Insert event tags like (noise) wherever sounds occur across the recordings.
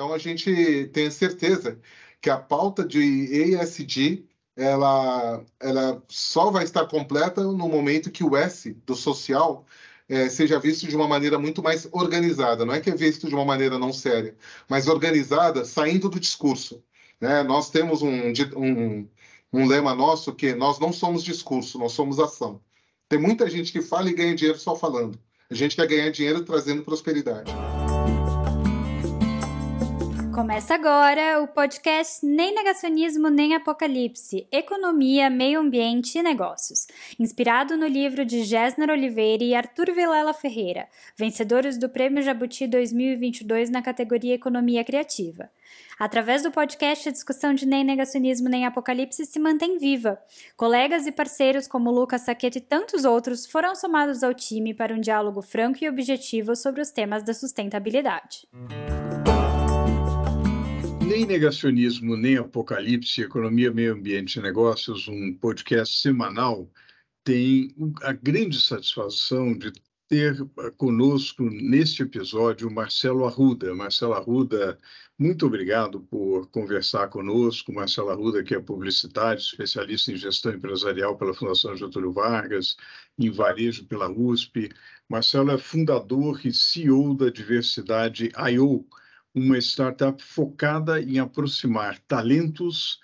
Então a gente tem certeza que a pauta de ESG ela, ela só vai estar completa no momento que o S do social é, seja visto de uma maneira muito mais organizada. Não é que é visto de uma maneira não séria, mas organizada, saindo do discurso. Né? Nós temos um, um, um lema nosso que nós não somos discurso, nós somos ação. Tem muita gente que fala e ganha dinheiro só falando. A gente quer ganhar dinheiro trazendo prosperidade. Começa agora o podcast Nem Negacionismo Nem Apocalipse: Economia, Meio Ambiente e Negócios, inspirado no livro de Gessner Oliveira e Arthur Vilela Ferreira, vencedores do Prêmio Jabuti 2022 na categoria Economia Criativa. Através do podcast, a discussão de nem negacionismo nem apocalipse se mantém viva. Colegas e parceiros como Lucas Saquete e tantos outros foram somados ao time para um diálogo franco e objetivo sobre os temas da sustentabilidade. Nem negacionismo, nem apocalipse, economia, meio ambiente e negócios, um podcast semanal, tem a grande satisfação de ter conosco neste episódio o Marcelo Arruda. Marcelo Arruda, muito obrigado por conversar conosco. Marcelo Arruda, que é publicitário, especialista em gestão empresarial pela Fundação Getúlio Vargas, em varejo pela USP. Marcelo é fundador e CEO da Diversidade I.O., uma startup focada em aproximar talentos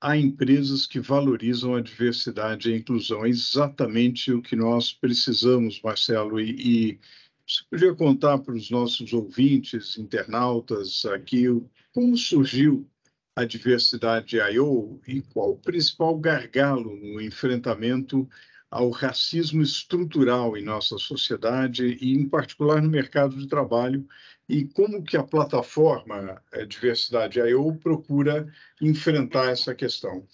a empresas que valorizam a diversidade e a inclusão. É exatamente o que nós precisamos, Marcelo. E, e você podia contar para os nossos ouvintes, internautas aqui, como surgiu a diversidade I.O. e qual o principal gargalo no enfrentamento ao racismo estrutural em nossa sociedade e, em particular, no mercado de trabalho, e como que a plataforma é, Diversidade I.O. procura enfrentar essa questão.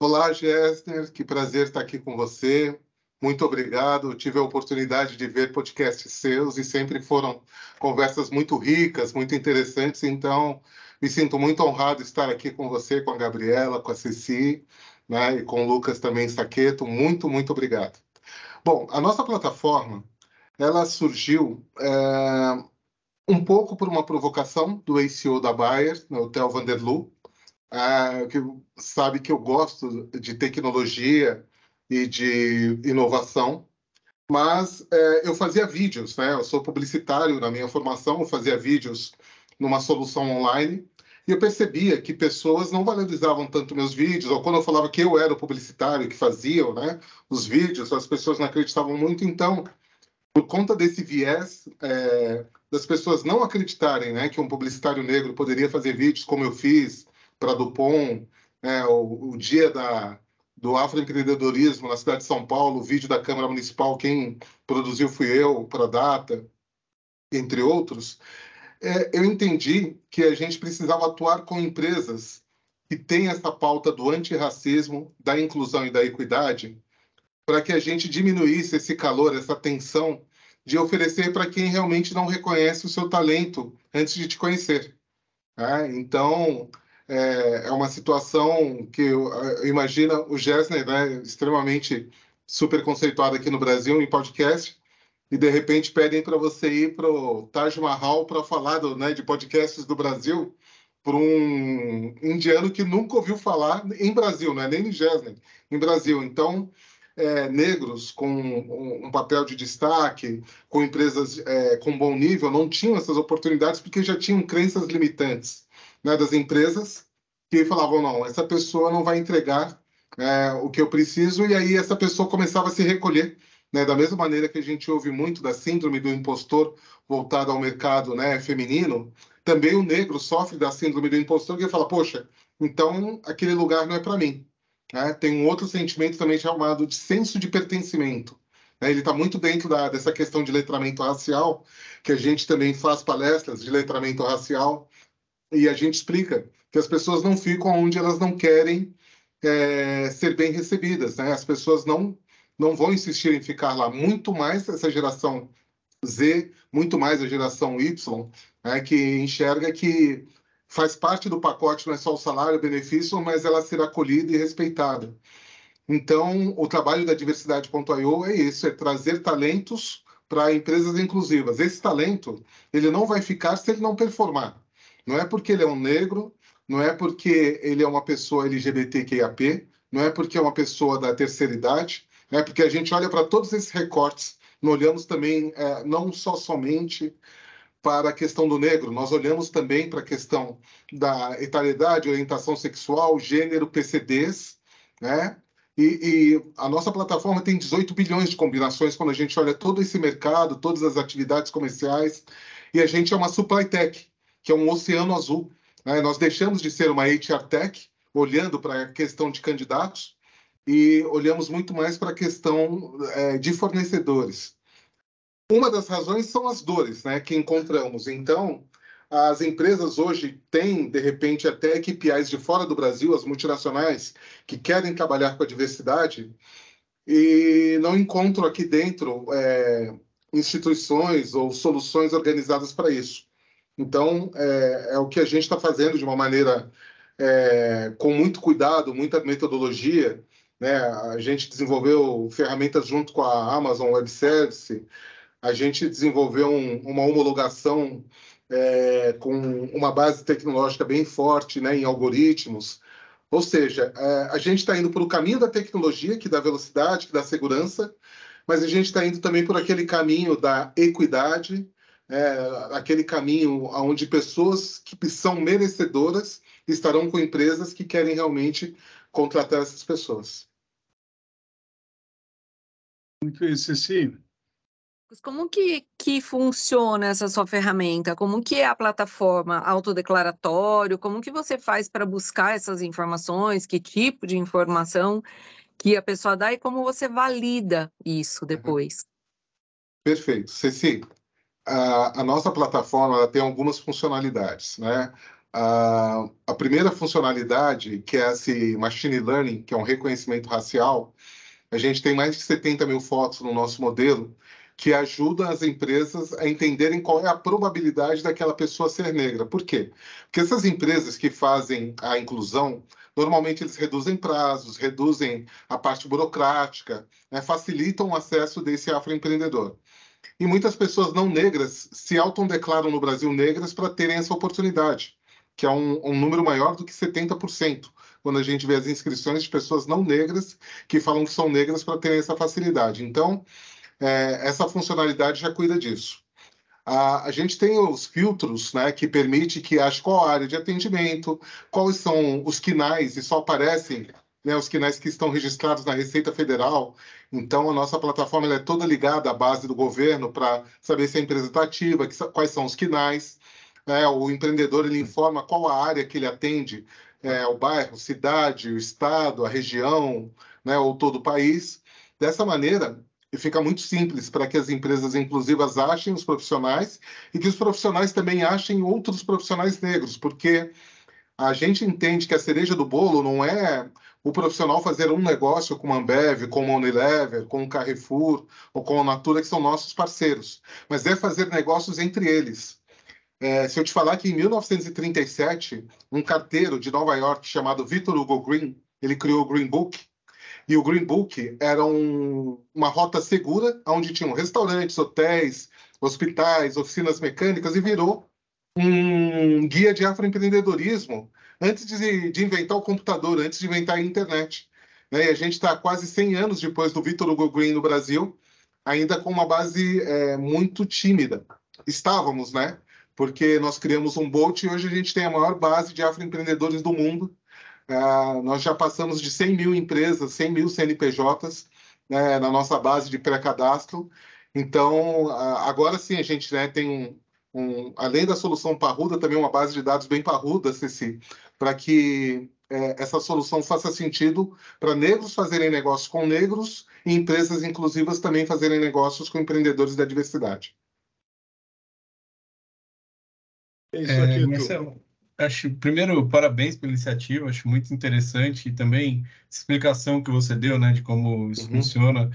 Olá, Gessner, que prazer estar aqui com você. Muito obrigado. Tive a oportunidade de ver podcasts seus e sempre foram conversas muito ricas, muito interessantes. Então, me sinto muito honrado estar aqui com você, com a Gabriela, com a Ceci, né, e com o Lucas também Saqueto. Muito, muito obrigado. Bom, a nossa plataforma ela surgiu é, um pouco por uma provocação do ACO da Bayer, no Hotel Vanderloo, é, que sabe que eu gosto de tecnologia e de inovação, mas é, eu fazia vídeos, né? Eu sou publicitário na minha formação, eu fazia vídeos numa solução online e eu percebia que pessoas não valorizavam tanto meus vídeos, ou quando eu falava que eu era o publicitário que fazia né, os vídeos, as pessoas não acreditavam muito. Então, por conta desse viés é, das pessoas não acreditarem né, que um publicitário negro poderia fazer vídeos como eu fiz para Dupont, é, o, o, dia da, do afroempreendedorismo na cidade de São Paulo, o vídeo da Câmara Municipal, quem produziu fui eu, para data, entre outros, é, eu entendi que a gente precisava atuar com empresas que têm essa pauta do antirracismo, da inclusão e da equidade, para que a gente diminuísse esse calor, essa tensão de oferecer para quem realmente não reconhece o seu talento antes de te conhecer. Né? Então, é, é, uma situação que eu, eu imagina o Gessner, né, extremamente super conceituado aqui no Brasil em podcast, e de repente pedem para você ir para o Taj Mahal para falar do, né, de podcasts do Brasil por um indiano que nunca ouviu falar em Brasil, não é nem em Gessner, em Brasil. Então, é, negros com um, um, papel de destaque, com empresas é, com bom nível, não tinham essas oportunidades porque já tinham crenças limitantes né, das empresas que falavam: não, essa pessoa não vai entregar é, o que eu preciso, e aí essa pessoa começava a se recolher. Né, da mesma maneira que a gente ouve muito da síndrome do impostor voltada ao mercado né, feminino, também o negro sofre da síndrome do impostor, que fala, poxa, então aquele lugar não é para mim. Né? Tem um outro sentimento também chamado de senso de pertencimento. Né? Ele está muito dentro da, dessa questão de letramento racial, que a gente também faz palestras de letramento racial, e a gente explica que as pessoas não ficam onde elas não querem é, ser bem recebidas. Né? As pessoas não, não vão insistir em ficar lá. Muito mais essa geração Z, muito mais a geração Y, né, que enxerga que faz parte do pacote, não é só o salário, o benefício, mas ela ser acolhida e respeitada. Então, o trabalho da diversidade.io é isso, é trazer talentos para empresas inclusivas. Esse talento, ele não vai ficar se ele não performar. Não é porque ele é um negro, não é porque ele é uma pessoa LGBTQIAP, não é porque é uma pessoa da terceira idade, é porque a gente olha para todos esses recortes, não olhamos também, é, não só somente para a questão do negro, nós olhamos também para a questão da etariedade, orientação sexual, gênero, PCDs, né? E, e, a nossa plataforma tem 18 bilhões de combinações quando a gente olha todo esse mercado, todas as atividades comerciais, e a gente é uma supply tech, que é um oceano azul. Né? Nós deixamos de ser uma HR tech, olhando para a questão de candidatos, e olhamos muito mais para a questão é, de fornecedores. Uma das razões são as dores né, que encontramos. Então, as empresas hoje têm, de repente, até KPIs de fora do Brasil, as multinacionais, que querem trabalhar com a diversidade, e não encontram aqui dentro é, instituições ou soluções organizadas para isso. Então, é, é, o que a gente está fazendo de uma maneira é, com muito cuidado, muita metodologia. Né? A gente desenvolveu ferramentas junto com a Amazon Web Service, a gente desenvolveu um, uma homologação é, com uma base tecnológica bem forte né, em algoritmos. Ou seja, é, a gente está indo para o caminho da tecnologia, que dá velocidade, que dá segurança, mas a gente está indo também por aquele caminho da equidade, é, aquele caminho onde pessoas que são merecedoras estarão com empresas que querem realmente contratar essas pessoas. Muito bem, Ceci. Como que, que funciona essa sua ferramenta? Como que é a plataforma autodeclaratório? Como que você faz para buscar essas informações? Que tipo de informação que a pessoa dá e como você valida isso uhum. depois? Perfeito. Ceci, a, a nossa plataforma tem algumas funcionalidades, né? A, a primeira funcionalidade, que é esse Machine Learning, que é um reconhecimento racial, a gente tem mais de 70 mil fotos no nosso modelo, que ajuda as empresas a entenderem qual é a probabilidade daquela pessoa ser negra. Por quê? Porque essas empresas que fazem a inclusão, normalmente eles reduzem prazos, reduzem a parte burocrática, né, facilitam o acesso desse afroempreendedor. E muitas pessoas não negras se autodeclaram no Brasil negras para terem essa oportunidade, que é um, um número maior do que 70%, quando a gente vê as inscrições de pessoas não negras que falam que são negras para terem essa facilidade. Então, é, essa funcionalidade já cuida disso. A, a, gente tem os filtros né, que permite que ache qual área de atendimento, quais são os quinais, e só aparecem né, os quinais que estão registrados na Receita Federal. Então, a nossa plataforma é toda ligada à base do governo para saber se a empresa está ativa, que, quais são os quinais. É, o empreendedor ele informa qual a área que ele atende, é, o bairro, cidade, o estado, a região, né, ou todo o país. Dessa maneira, fica muito simples para que as empresas inclusivas achem os profissionais e que os profissionais também achem outros profissionais negros, porque a gente entende que a cereja do bolo não é o profissional fazer um negócio com a Ambev, com a Unilever, com o Carrefour ou com a Natura, que são nossos parceiros, mas é fazer negócios entre eles. É, se eu te falar que em 1937, um carteiro de Nova York chamado Victor Hugo Green, ele criou o Green Book, e o Green Book era um, uma rota segura, onde tinham restaurantes, hotéis, hospitais, oficinas mecânicas, e virou um guia de afroempreendedorismo antes de, de inventar o computador, antes de inventar a internet. Né? E a gente está quase 100 anos depois do Victor Hugo Green no Brasil, ainda com uma base é, muito tímida. Estávamos, né? Porque nós criamos um Bolt e hoje a gente tem a maior base de afroempreendedores do mundo Uh, nós já passamos de 100 mil empresas, 100 mil CNPJs né, na nossa base de pré-cadastro. Então, agora sim, a gente né, tem um, um, além da solução parruda, também uma base de dados bem parruda, Ceci, para que é, essa solução faça sentido para negros fazerem negócios com negros e empresas inclusivas também fazerem negócios com empreendedores da diversidade. É isso aqui, é, Marcelo acho, primeiro, parabéns pela iniciativa, acho muito interessante e também essa explicação que você deu, né, de como isso uhum. funciona,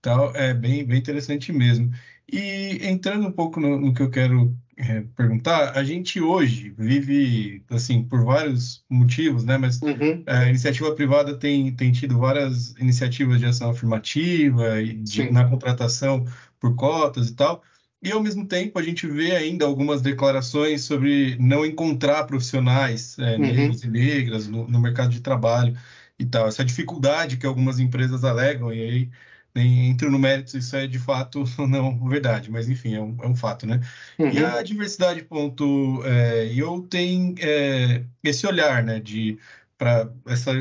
tal, é bem, bem interessante mesmo. E entrando um pouco no, no que eu quero é, perguntar, a gente hoje vive, assim, por vários motivos, né, mas uhum. É, a iniciativa privada tem, tem tido várias iniciativas de ação afirmativa e de, na contratação por cotas e tal, e, ao mesmo tempo, a gente vê ainda algumas declarações sobre não encontrar profissionais é, uhum. negros e negras no, no, mercado de trabalho e tal. Essa dificuldade que algumas empresas alegam, e aí nem entro no mérito se isso é de fato (laughs) não verdade, mas enfim, é um, é um fato, né? Uhum. E a diversidade, ponto, é, eu tenho é, esse olhar, né, de para essa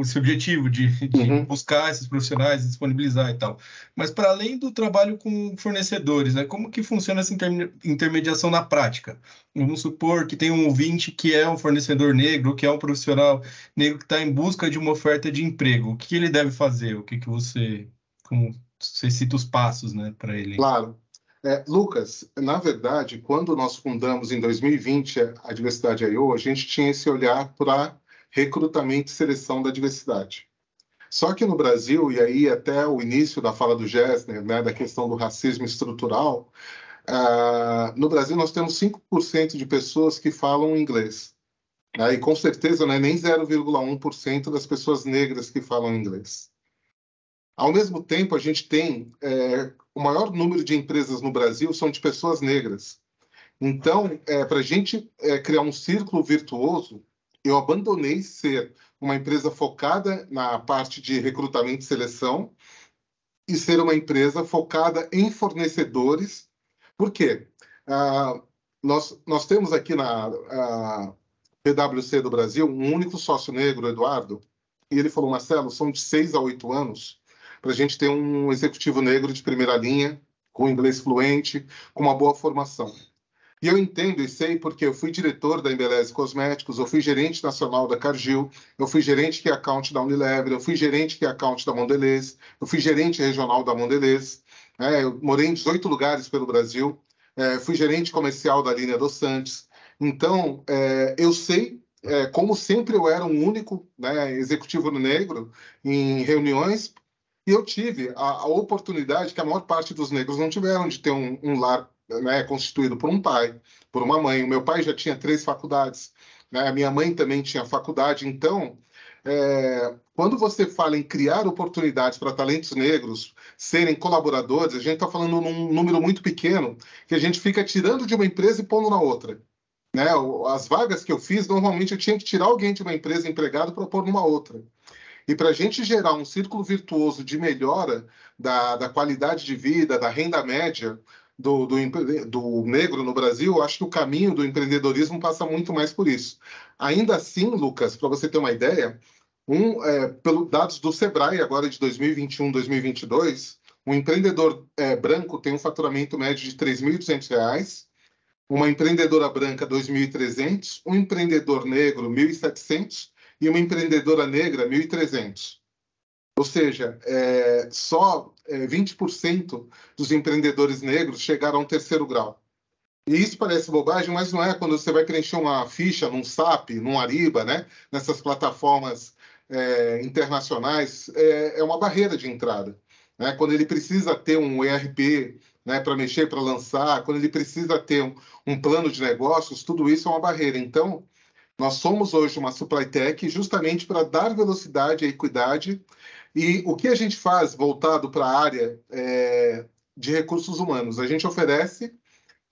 esse objetivo de, de uhum. buscar esses profissionais, disponibilizar e tal. Mas para além do trabalho com fornecedores, né, como que funciona essa inter, intermediação na prática? Vamos supor que tem um ouvinte que é um fornecedor negro, que é um profissional negro que está em busca de uma oferta de emprego. O que ele deve fazer? O que, que você, como você cita os passos, né, para ele? Claro. É, Lucas, na verdade, quando nós fundamos em 2020 a Diversidade I.O., a gente tinha esse olhar para recrutamento e seleção da diversidade. Só que no Brasil, e aí até o início da fala do Gessner, né, da questão do racismo estrutural, uh, no Brasil nós temos 5% de pessoas que falam inglês. Né, e com certeza não é nem 0,1% das pessoas negras que falam inglês. Ao mesmo tempo, a gente tem é, o maior número de empresas no Brasil são de pessoas negras. Então, é, para a gente é, criar um círculo virtuoso, eu abandonei ser uma empresa focada na parte de recrutamento e seleção e ser uma empresa focada em fornecedores. Por quê? Ah, nós, nós temos aqui na PwC do Brasil um único sócio negro, Eduardo, e ele falou, Marcelo, são de seis a oito anos para a gente ter um executivo negro de primeira linha, com inglês fluente, com uma boa formação. E eu entendo e sei porque eu fui diretor da Embeleze Cosméticos, eu fui gerente nacional da Cargill, eu fui gerente que é account da Unilever, eu fui gerente que é account da Mondelez, eu fui gerente regional da Mondelez, é, eu morei em 18 lugares pelo Brasil, é, fui gerente comercial da linha dos Santos. Então, é, eu sei, é, como sempre eu era um único né, executivo negro em reuniões, e eu tive a, a, oportunidade que a maior parte dos negros não tiveram de ter um, um lar né, constituído por um pai, por uma mãe. O meu pai já tinha três faculdades, né? a minha mãe também tinha faculdade. Então, é, quando você fala em criar oportunidades para talentos negros serem colaboradores, a gente está falando num número muito pequeno que a gente fica tirando de uma empresa e pondo na outra. Né? As vagas que eu fiz, normalmente eu tinha que tirar alguém de uma empresa empregado para pôr numa outra. E para a gente gerar um círculo virtuoso de melhora da, da qualidade de vida, da renda média, do, do, do, negro no Brasil, acho que o caminho do empreendedorismo passa muito mais por isso. Ainda assim, Lucas, para você ter uma ideia, um, é, pelo dados do Sebrae agora de 2021, 2022, um empreendedor é, branco tem um faturamento médio de R$ 3.200, uma empreendedora branca R$ 2.300, um empreendedor negro R$ 1.700 e uma empreendedora negra R$ 1.300. Ou seja, é, só é, 20% dos empreendedores negros chegaram ao terceiro grau. E isso parece bobagem, mas não é quando você vai preencher uma ficha num SAP, num Ariba, né? nessas plataformas é, internacionais, é, é, uma barreira de entrada. Né? Quando ele precisa ter um ERP né, para mexer, para lançar, quando ele precisa ter um, um plano de negócios, tudo isso é uma barreira. Então, nós somos hoje uma supply tech justamente para dar velocidade e equidade e o que a gente faz voltado para a área é, de recursos humanos? A gente oferece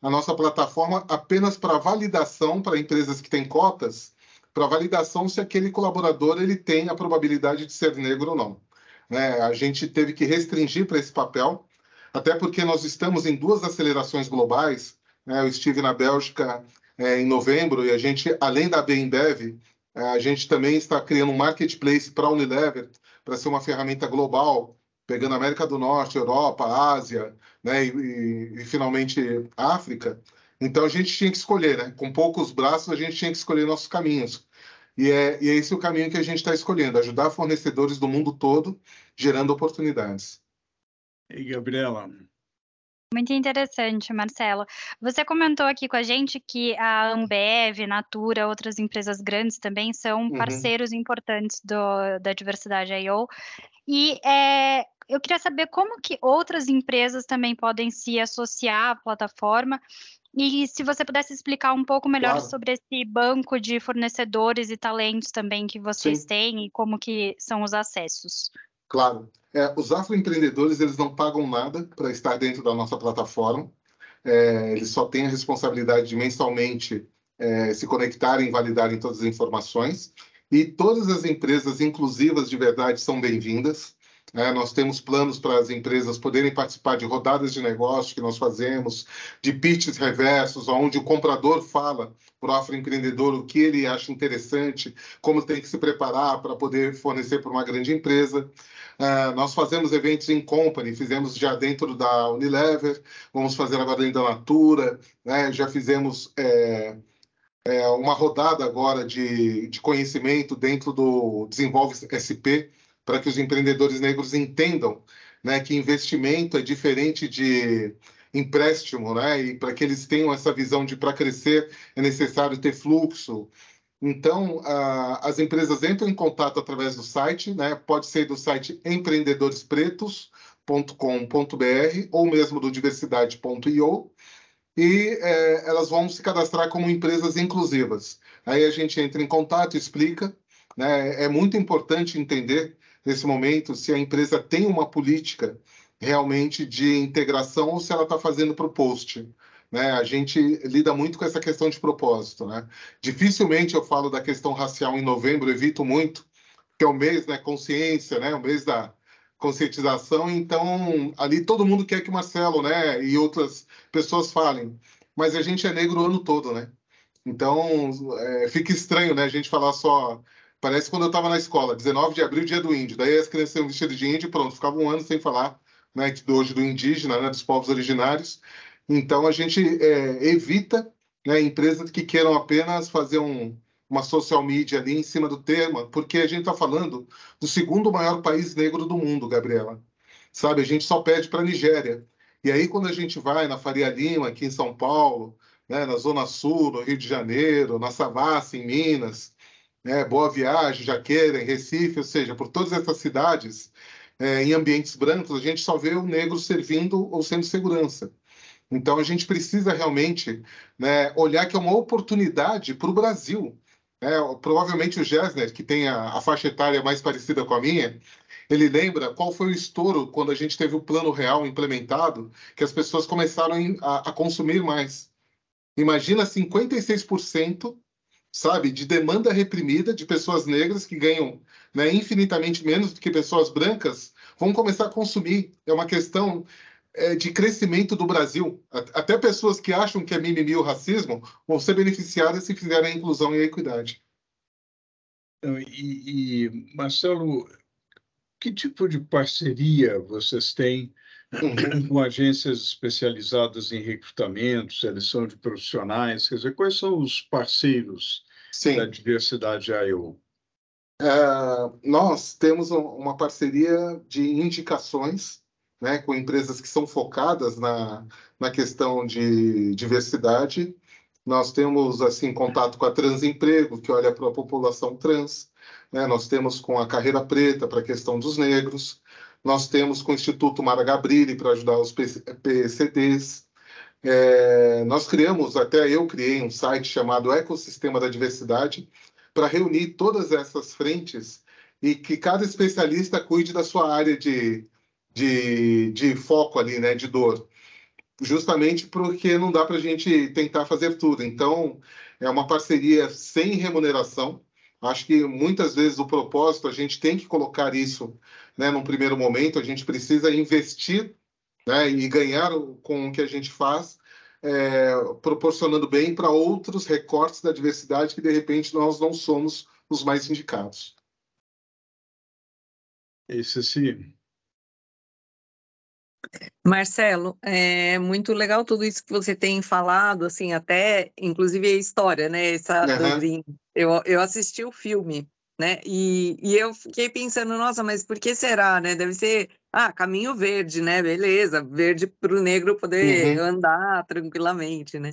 a nossa plataforma apenas para validação para empresas que têm cotas, para validação se aquele colaborador ele tem a probabilidade de ser negro ou não. Né? A gente teve que restringir para esse papel, até porque nós estamos em duas acelerações globais. Né? Eu estive na Bélgica é, em novembro e a gente, além da Bembev, é, a gente também está criando um marketplace para a Unilever, para ser uma ferramenta global, pegando América do Norte, Europa, Ásia, né, e, e, e, finalmente África. Então a gente tinha que escolher, né? Com poucos braços a gente tinha que escolher nossos caminhos. E é, e é esse o caminho que a gente está escolhendo: ajudar fornecedores do mundo todo, gerando oportunidades. E Gabriela, muito interessante, Marcelo. Você comentou aqui com a gente que a Ambev, Natura, outras empresas grandes também são uhum. parceiros importantes do, da diversidade I.O. E é, eu queria saber como que outras empresas também podem se associar à plataforma e se você pudesse explicar um pouco melhor claro. sobre esse banco de fornecedores e talentos também que vocês Sim. têm e como que são os acessos. Claro. É, os afroempreendedores eles não pagam nada para estar dentro da nossa plataforma. é, eles só têm a responsabilidade de mensalmente é, se conectarem e validarem todas as informações. E todas as empresas inclusivas de verdade são bem-vindas. É, nós temos planos para as empresas poderem participar de rodadas de negócio que nós fazemos, de pitches reversos, onde o comprador fala para o afroempreendedor o que ele acha interessante, como tem que se preparar para poder fornecer para uma grande empresa. Uh, nós fazemos eventos em company, fizemos já dentro da Unilever, vamos fazer agora dentro da Natura, né? já fizemos é, é, uma rodada agora de, de conhecimento dentro do Desenvolve SP, para que os empreendedores negros entendam né, que investimento é diferente de empréstimo, né? E para que eles tenham essa visão de para crescer é necessário ter fluxo. Então, as empresas entram em contato através do site, né? Pode ser do site empreendedores.com.br ou mesmo do diversidade.io e é, elas vão se cadastrar como empresas inclusivas. Aí a gente entra em contato, explica. Né? É muito importante entender nesse momento se a empresa tem uma política realmente de integração ou se ela está fazendo para o post. Né? A gente lida muito com essa questão de propósito. Né? Dificilmente eu falo da questão racial em novembro, evito muito, que é o mês da né, consciência, né? o mês da conscientização. Então, ali todo mundo quer que Marcelo né, e outras pessoas falem, mas a gente é negro o ano todo. Né? Então, é, fica estranho né, a gente falar só Parece quando eu estava na escola, 19 de abril, dia do índio. Daí as crianças iam vestidas de índio e pronto, ficava um ano sem falar né, hoje do indígena, né, dos povos originários. Então a gente é, evita né, empresas que queiram apenas fazer um, uma social media ali em cima do tema, porque a gente está falando do segundo maior país negro do mundo, Gabriela. Sabe, a gente só pede para a Nigéria. E aí, quando a gente vai na Faria Lima, aqui em São Paulo, né, na Zona Sul, no Rio de Janeiro, na Savassi, em Minas, né, Boa Viagem, Jaqueira, Recife, ou seja, por todas essas cidades, é, em ambientes brancos, a gente só vê o negro servindo ou sendo segurança. Então, a gente precisa realmente né, olhar que é uma oportunidade para o Brasil. Né? Provavelmente o Gessner, que tem a, a, faixa etária mais parecida com a minha, ele lembra qual foi o estouro quando a gente teve o plano real implementado, que as pessoas começaram a, a consumir mais. Imagina 56% sabe, de demanda reprimida de pessoas negras que ganham né, infinitamente menos do que pessoas brancas, vão começar a consumir. É uma questão é, de crescimento do Brasil. Até pessoas que acham que é mimimi o racismo vão ser beneficiadas se fizerem a inclusão e a equidade. E, e Marcelo, que tipo de parceria vocês têm uhum. com agências especializadas em recrutamento, seleção de profissionais? Quer dizer, quais são os parceiros Sim. da diversidade IO? É, nós temos uma parceria de indicações né, com empresas que são focadas na, na questão de diversidade. Nós temos assim contato com a Transemprego, que olha para a população trans. Né? Nós temos com a Carreira Preta para a questão dos negros. Nós temos com o Instituto Mara Gabrilli para ajudar os PCDs. É, nós criamos, até eu criei um site chamado Ecossistema da Diversidade para reunir todas essas frentes e que cada especialista cuide da sua área de, de, de foco ali, né, de dor. Justamente porque não dá para a gente tentar fazer tudo. Então, é uma parceria sem remuneração. Acho que muitas vezes o propósito, a gente tem que colocar isso né, num primeiro momento, a gente precisa investir né, e ganhar com o que a gente faz, é, proporcionando bem para outros recortes da diversidade que, de repente, nós não somos os mais indicados. Isso sim. Marcelo, é muito legal tudo isso que você tem falado, assim, até inclusive a história, né? Essa uhum. eu, eu assisti o filme né? E, e eu fiquei pensando, nossa, mas por que será, né? Deve ser, ah, caminho verde, né? Beleza, verde para o negro poder uhum. andar tranquilamente, né?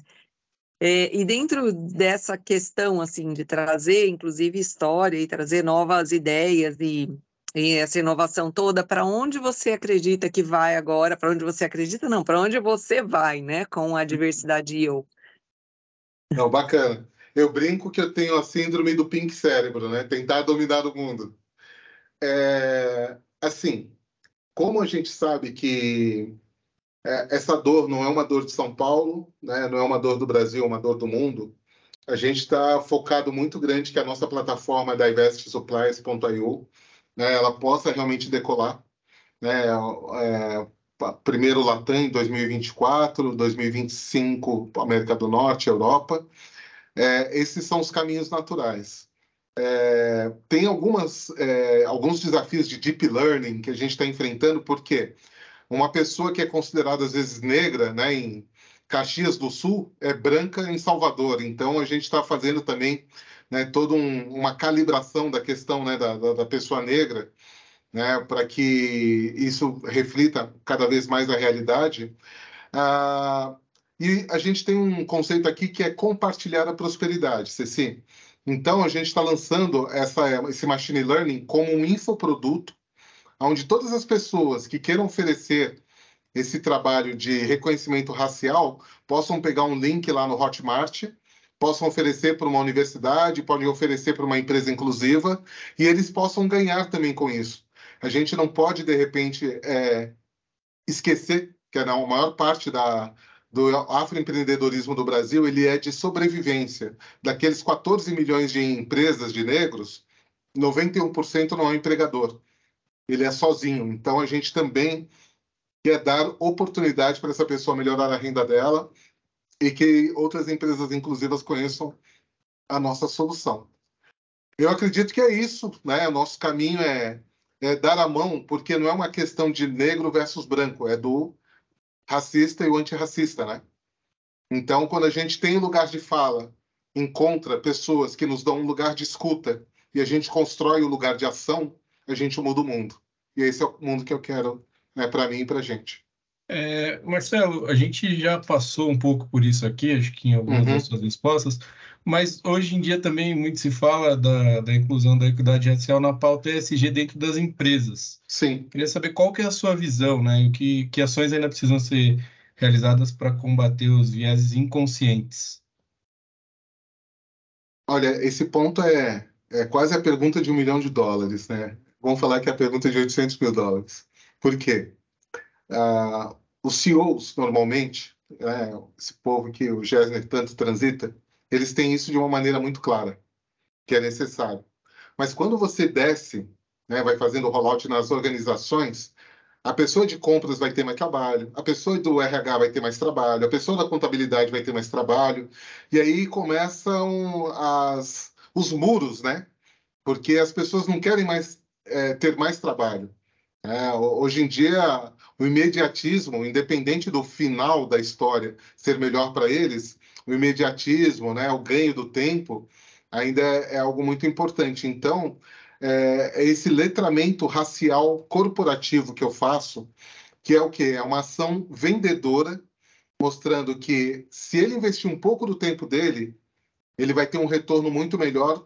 É, e dentro dessa questão, assim, de trazer, inclusive, história e trazer novas ideias e, e essa inovação toda, para onde você acredita que vai agora? Para onde você acredita? Não, para onde você vai, né? Com a diversidade eu. Não, bacana. Eu brinco que eu tenho a síndrome do pink cérebro, né? Tentar dominar o mundo. É, assim, como a gente sabe que é, essa dor não é uma dor de São Paulo, né? não é uma dor do Brasil, é uma dor do mundo. A gente está focado muito grande que a nossa plataforma divestsupplies.io né, ela possa realmente decolar. Né, é, primeiro Latam em 2024, 2025 América do Norte, Europa. É, esses são os caminhos naturais. É, tem algumas, é, alguns desafios de deep learning que a gente está enfrentando, porque uma pessoa que é considerada às vezes negra, né, em Caxias do Sul, é branca em Salvador. Então a gente está fazendo também né, toda um, uma calibração da questão né, da, da, da pessoa negra, né, para que isso reflita cada vez mais a realidade. Ah, e a gente tem um conceito aqui que é compartilhar a prosperidade, Ceci. Então, a gente está lançando essa, esse machine learning como um infoproduto onde todas as pessoas que queiram oferecer esse trabalho de reconhecimento racial possam pegar um link lá no Hotmart, possam oferecer para uma universidade, podem oferecer para uma empresa inclusiva e eles possam ganhar também com isso. A gente não pode, de repente, é, esquecer que a maior parte da, do afroempreendedorismo do Brasil ele é de sobrevivência. Daqueles 14 milhões de empresas de negros, 91% não é empregador ele é sozinho. Então a gente também quer dar oportunidade para essa pessoa melhorar a renda dela e que outras empresas inclusivas conheçam a nossa solução. Eu acredito que é isso, né? O nosso caminho é, é dar a mão, porque não é uma questão de negro versus branco, é do racista e o antirracista, né? Então, quando a gente tem lugar de fala, encontra pessoas que nos dão um lugar de escuta e a gente constrói o lugar de ação, a gente muda o mundo. E esse é o mundo que eu quero né, para mim e para a gente. É, Marcelo, a gente já passou um pouco por isso aqui, acho que em algumas uhum. das suas respostas, mas hoje em dia também muito se fala da, da inclusão da equidade racial na pauta ESG dentro das empresas. Sim. Queria saber qual que é a sua visão, né? E que, que ações ainda precisam ser realizadas para combater os vieses inconscientes? Olha, esse ponto é, é quase a pergunta de um milhão de dólares, né? Vamos falar que é a pergunta de 800 mil dólares. Por quê? Ah, os CEOs, normalmente, né, esse povo que o Gessner tanto transita, eles têm isso de uma maneira muito clara, que é necessário. Mas quando você desce, né, vai fazendo rollout nas organizações, a pessoa de compras vai ter mais trabalho, a pessoa do RH vai ter mais trabalho, a pessoa da contabilidade vai ter mais trabalho, e aí começam as, os muros, né? Porque as pessoas não querem mais é, ter mais trabalho. É, hoje em dia, o imediatismo, independente do final da história ser melhor para eles, o imediatismo, né, o ganho do tempo, ainda é, é algo muito importante. Então, é, é, esse letramento racial corporativo que eu faço, que é o quê? É uma ação vendedora, mostrando que se ele investir um pouco do tempo dele, ele vai ter um retorno muito melhor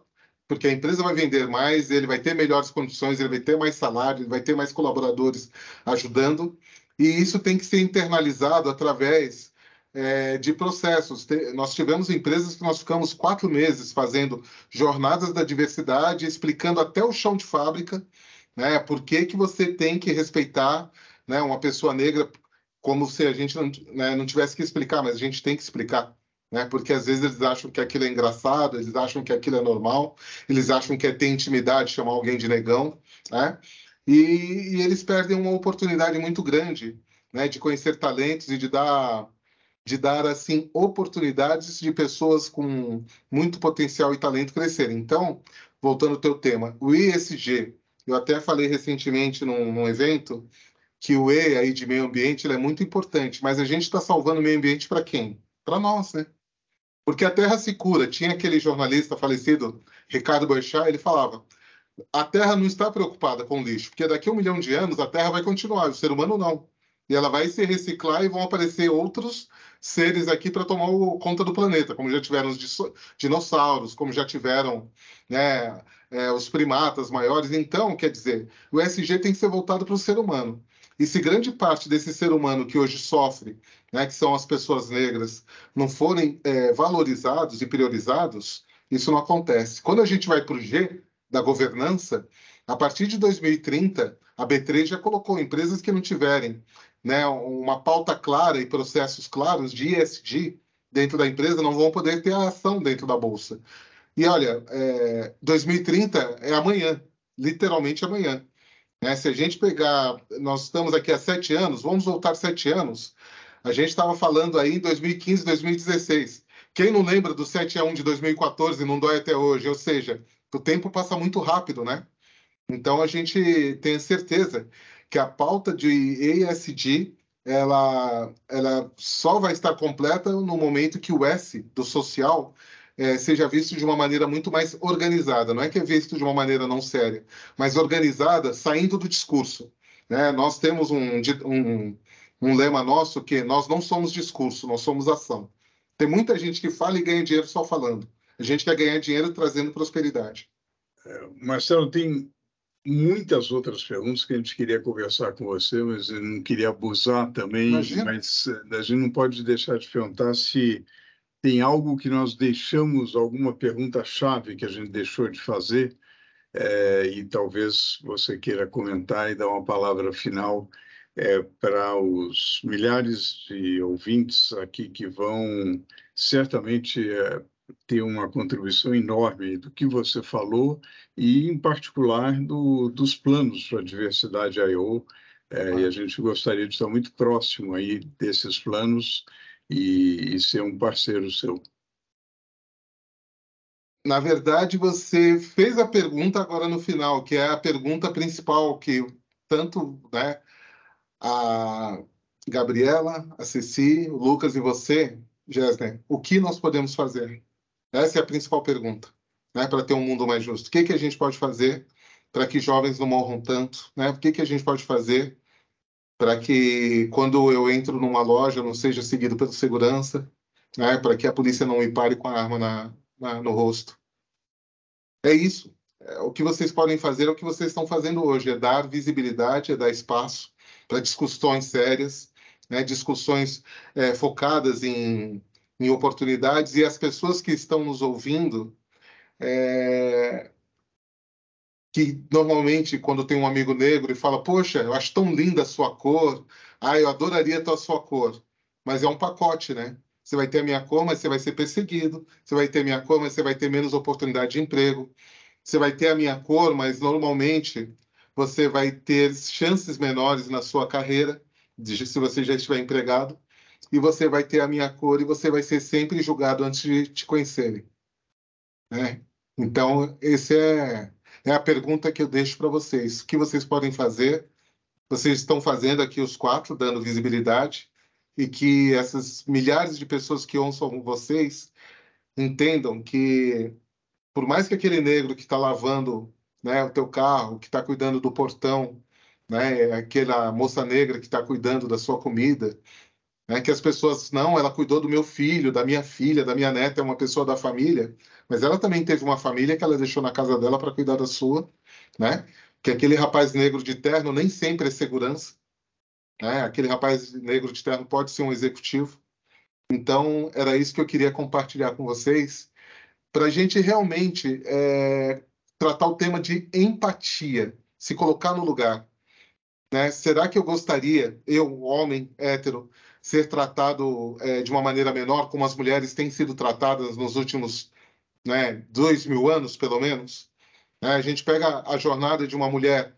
porque a empresa vai vender mais, ele vai ter melhores condições, ele vai ter mais salário, ele vai ter mais colaboradores ajudando, e isso tem que ser internalizado através é, de processos. Nós tivemos empresas que nós ficamos quatro meses fazendo jornadas da diversidade, explicando até o chão de fábrica, né, por que, que você tem que respeitar né, uma pessoa negra, como se a gente não, né, não tivesse que explicar, mas a gente tem que explicar né? Porque às vezes eles acham que aquilo é engraçado, eles acham que aquilo é normal, eles acham que é ter intimidade, chamar alguém de negão, né? E, e eles perdem uma oportunidade muito grande, né? De conhecer talentos e de dar de dar assim oportunidades de pessoas com muito potencial e talento crescerem. Então, voltando ao teu tema, o ESG, eu até falei recentemente num, num evento que o E aí de meio ambiente é muito importante, mas a gente está salvando o meio ambiente para quem? Para nós, né? Porque a Terra se cura. Tinha aquele jornalista falecido, Ricardo Boechat, ele falava: a Terra não está preocupada com lixo, porque daqui a um milhão de anos a Terra vai continuar, o ser humano não. E ela vai se reciclar e vão aparecer outros seres aqui para tomar conta do planeta, como já tiveram os dinossauros, como já tiveram né, é, os primatas maiores. Então, quer dizer, o SG tem que ser voltado para o ser humano. E se grande parte desse ser humano que hoje sofre, né, que são as pessoas negras, não forem é, valorizados e priorizados, isso não acontece. Quando a gente vai para o G da governança, a partir de 2030, a B3 já colocou empresas que não tiverem né, uma pauta clara e processos claros de ESG dentro da empresa, não vão poder ter a ação dentro da bolsa. E olha, é, 2030 é amanhã, literalmente amanhã. Né? Se a gente pegar, nós estamos aqui há sete anos, vamos voltar sete anos. A gente estava falando aí em 2015, 2016. Quem não lembra do 7 a 1 de 2014 não dói até hoje? Ou seja, o tempo passa muito rápido, né? Então a gente tem certeza que a pauta de ESG ela, ela só vai estar completa no momento que o S do social é, seja visto de uma maneira muito mais organizada. Não é que é visto de uma maneira não séria, mas organizada, saindo do discurso. Né? Nós temos um, um, um lema nosso que nós não somos discurso, nós somos ação. Tem muita gente que fala e ganha dinheiro só falando. A gente quer ganhar dinheiro trazendo prosperidade. É, Marcelo, tem muitas outras perguntas que a gente queria conversar com você, mas eu não queria abusar também. Imagina. Mas eh, a gente não pode deixar de perguntar se tem algo que nós deixamos, alguma pergunta-chave que a gente deixou de fazer, é, e talvez você queira comentar e dar uma palavra final é, para os milhares de ouvintes aqui que vão certamente é, ter uma contribuição enorme do que você falou e, em particular, do, dos planos para a diversidade I.O. É, e a gente gostaria de estar muito próximo aí desses planos e, e ser um parceiro seu. Na verdade, você fez a pergunta agora no final, que é a pergunta principal que tanto né, a Gabriela, a Ceci, o Lucas e você, Gessner, o que nós podemos fazer? Essa é a principal pergunta, né, para ter um mundo mais justo. O que, que a gente pode fazer para que jovens não morram tanto? Né? O que, que a gente pode fazer para que, quando eu entro numa loja, não seja seguido pelo segurança? Né? Para que a polícia não me pare com a arma na, na, no rosto? É isso. É, o que vocês podem fazer é o que vocês estão fazendo hoje, é dar visibilidade, é dar espaço para discussões sérias, né, discussões é, focadas em, em, oportunidades, e as pessoas que estão nos ouvindo, é, que normalmente, quando tem um amigo negro e fala, poxa, eu acho tão linda a sua cor, ah, eu adoraria ter a sua cor, mas é um pacote, né? Você vai ter a minha cor, mas você vai ser perseguido. Você vai ter a minha cor, mas você vai ter menos oportunidade de emprego. Você vai ter a minha cor, mas normalmente você vai ter chances menores na sua carreira, se você já estiver empregado, e você vai ter a minha cor e você vai ser sempre julgado antes de te conhecerem. Né? Então, essa é, é a pergunta que eu deixo para vocês. O que vocês podem fazer? Vocês estão fazendo aqui os quatro, dando visibilidade, e que essas milhares de pessoas que ouçam vocês entendam que, por mais que aquele negro que está lavando né, o teu carro, que está cuidando do portão, né, aquela moça negra que está cuidando da sua comida, né, que as pessoas, não, ela cuidou do meu filho, da minha filha, da minha neta, é uma pessoa da família, mas ela também teve uma família que ela deixou na casa dela para cuidar da sua, né? Que aquele rapaz negro de terno nem sempre é segurança, né? Aquele rapaz negro de terno pode ser um executivo. Então, era isso que eu queria compartilhar com vocês, para a gente realmente é, tratar o tema de empatia, se colocar no lugar. Né? Será que eu gostaria, eu, homem hétero, ser tratado é, de uma maneira menor, como as mulheres têm sido tratadas nos últimos né, dois mil anos, pelo menos? É, a gente pega a jornada de uma mulher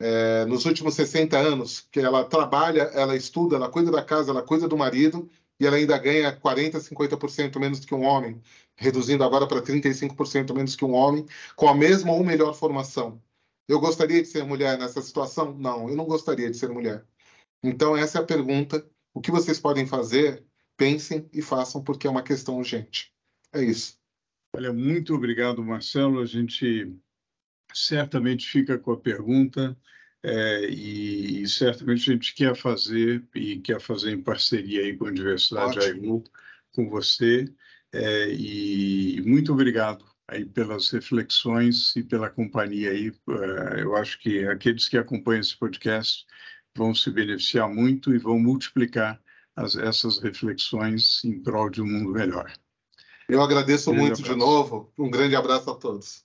é, nos últimos 60 anos, que ela trabalha, ela estuda, ela cuida da casa, ela cuida do marido, e ela ainda ganha 40%, 50% menos que um homem reduzindo agora para 35% menos que um homem, com a mesma ou melhor formação. Eu gostaria de ser mulher nessa situação? Não, eu não gostaria de ser mulher. Então, essa é a pergunta. O que vocês podem fazer? Pensem e façam, porque é uma questão urgente. É isso. Olha, muito obrigado, Marcelo. A gente certamente fica com a pergunta é, e, e, certamente a gente quer fazer e quer fazer em parceria aí com a Universidade AIU, com você. É, e muito obrigado aí pelas reflexões e pela companhia aí. É, eu acho que aqueles que acompanham esse podcast vão se beneficiar muito e vão multiplicar as, essas reflexões em prol de um mundo melhor. Eu agradeço um muito abraço. de novo. Um grande abraço a todos.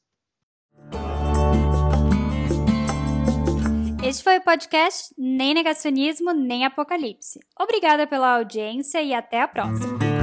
Este foi o podcast Nem Negacionismo, Nem Apocalipse. Obrigada pela audiência e até a próxima.